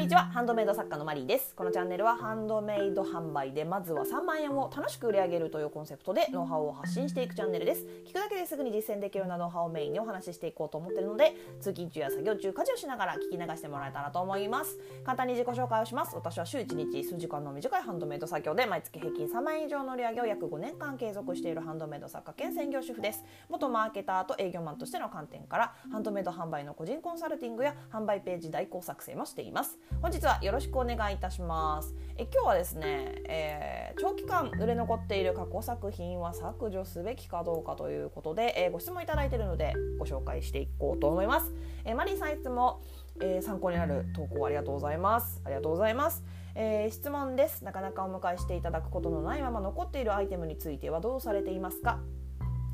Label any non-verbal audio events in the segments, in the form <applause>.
にちは。ハンドメイド作家のマリーです。このチャンネルはハンドメイド販売でまずは3万円を楽しく売り上げるというコンセプトでノウハウを発信していくチャンネルです。聞くだけですぐに実践できるようなノウハウをメインにお話ししていこうと思ってるので通勤中や作業中家事をしながら聞き流してもらえたらと思います。簡単に自己紹介をします。私は週1日数時間の短いハンドメイド作業で毎月平均3万円以上の売り上げを約5年間継続しているハンドメイド作家兼専業主婦です。元マーケターと営業マンとしての観点からハンドメイド販売の個人コンサルティングや販売ページ代行作成もしています。本日はよろしくお願いいたします。え今日はですね、えー、長期間売れ残っている過去作品は削除すべきかどうかということで、えー、ご質問いただいているのでご紹介していこうと思います、えー、マリーさんいつも、え参考になる投稿ありがとうございます。ありがとうございます。えー、質問です。なかなかお迎えしていただくことのないまま残っているアイテムについてはどうされていますか？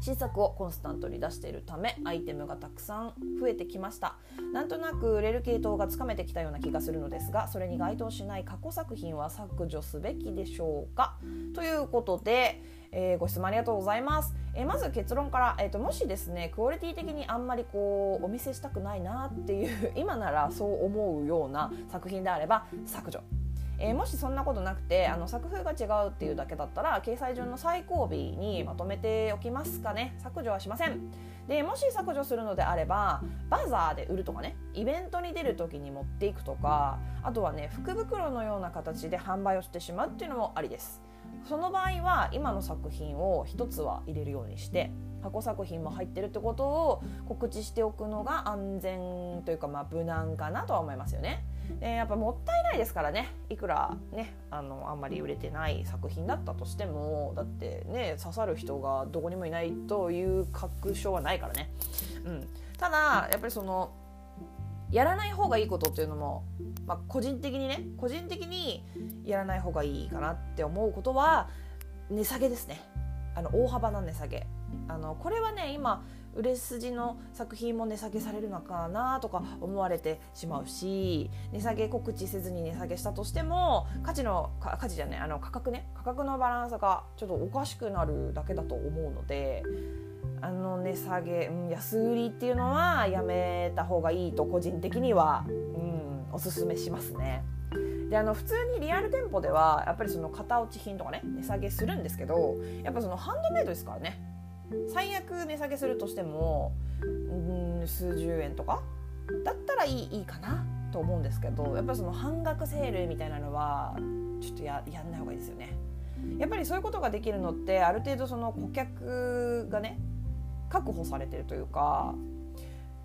新作をコンスタントに出しているためアイテムがたくさん増えてきました。なんとなく売れる系統がつかめてきたような気がするのですがそれに該当しない過去作品は削除すべきでしょうか？ということで、えー、ご質問ありがとうございます、えー、まず結論から、えーと、もしですねクオリティ的にあんまりこうお見せしたくないなっていう今ならそう思うような作品であれば削除。えー、もしそんなことなくてあの作風が違うっていうだけだったら掲載順の最後尾にまとめておきますかね。削除はしません。でもし削除するのであればバザーで売るとかねイベントに出る時に持っていくとかあとはね福袋のような形で販売をしてしまうっていうのもありです。その場合は今の作品を一つは入れるようにして過去作品も入ってるってことを告知しておくのが安全というかまあ無難かなとは思いますよね。でやっぱもったいないですからね。いくらねあのあんまり売れてない作品だったとしてもだってね刺さる人がどこにもいないという確証はないからね、うん、ただやっぱりそのやらない方がいいことっていうのも、まあ、個人的にね個人的にやらない方がいいかなって思うことは値下げですね。あの大幅な値下げ。あのこれはね今売れ筋の作品も値下げされるのかなとか思われてしまうし値下げ告知せずに値下げしたとしても価値の価値じゃないあの価格ね価格のバランスがちょっとおかしくなるだけだと思うのであの値下げ、安売りっていうのはやめた方がいいと個人的には、うん、おすすめしますね。であの普通にリアル店舗ではやっぱりその型落ち品とかね値下げするんですけどやっぱそのハンドメイドですからね最悪値下げするとしてもうん数十円とか？だったらいいいいかな？と思うんですけどやっぱりその半額セールみたいなのはちょっとややんない方がいいですよね。やっぱりそういうことができるのってある程度その顧客がね確保されてるというか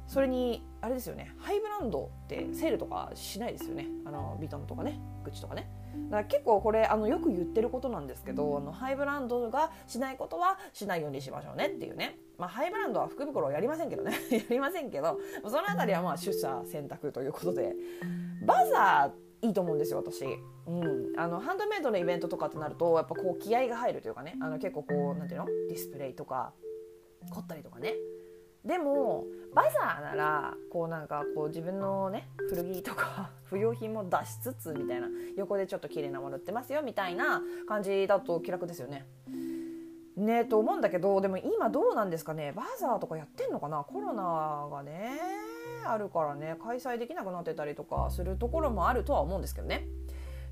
それにあれですよねハイブランドってセールとかしないですよね。あのビトンとかねグッチとかね。だから結構これあのよく言ってることなんですけどあのハイブランドがしないことはしないようにしましょうねっていう。ね、まあ、ハイブランドは福袋をやりませんけどね。<laughs> やりませんけどその辺りはまあ出社選択ということで。バザーいいと思うんですよ私、うん、あのハンドメイドのイベントとかってなるとやっぱこう気合が入るというかね。あの結構こうなんていうの？ディスプレイとか凝ったりとかねでもバザーならこうなんかこう自分のね古着とか <laughs> 不用品も出しつつみたいな横でちょっと綺麗なもの売ってますよみたいな感じだと気楽ですよね。ねと思うんだけどでも今どうなんですかねバザーとかやってんのかなコロナがねあるからね開催できなくなってたりとかするところもあるとは思うんですけどね。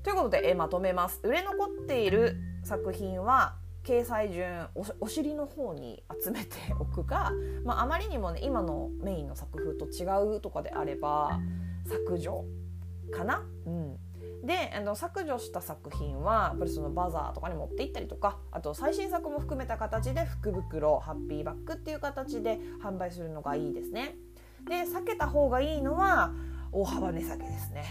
ということでえまとめます。売れ残っている作品は掲載順お尻の方に集めておくか、<laughs> まあ、あまりにもね今のメインの作風と違うとかであれば削除かな？うんであの削除した作品はやっぱりそのバザーとかに持って行ったりとかあと最新作も含めた形で福袋ハッピーバッグっていう形で販売するのがいいですね。で避けた方がいいのは大幅値下げですね。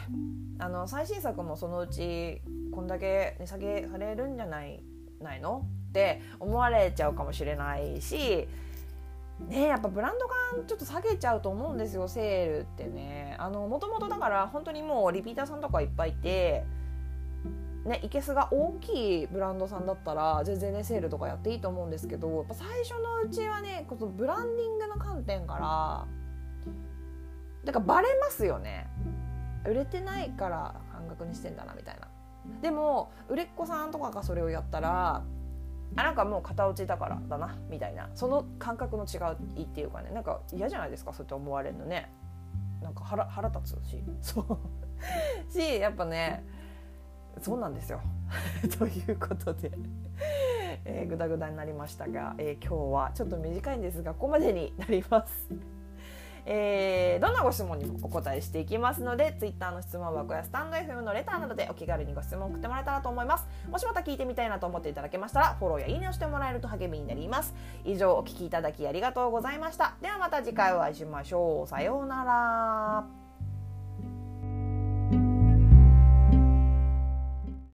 あの最新作もそのうちこんだけ値下げされるんじゃないないの？って思われちゃうかもしれないしねやっぱブランド感ちょっと下げちゃうと思うんですよセールってね。あのもともとだから本当にもうリピーターさんとかいっぱいいてね、いけすが大きいブランドさんだったら全然ねセールとかやっていいと思うんですけどやっぱ最初のうちはねこのブランディングの観点からだからバレますよね。売れてないから半額にしてんだなみたいな。でも売れっ子さんとかがそれをやったらあなんかもう型落ちだからだなみたいな。その感覚の違いっていうかねなんか嫌じゃないですかそうやって思われるのね。なんか腹腹立つし。<laughs> そう。しやっぱねそうなんですよ。<laughs> ということで、えー、ぐだぐだになりましたが、えー、今日はちょっと短いんですがここまでになります。えー、どんなご質問にもお答えしていきますので Twitter の質問箱やスタンド FM のレターなどでお気軽にご質問を送ってもらえたらと思います。もしまた聞いてみたいなと思っていただけましたらフォローやいいねをしてもらえると励みになります。以上お聴きいただきありがとうございました。ではまた次回お会いしましょう。さようなら。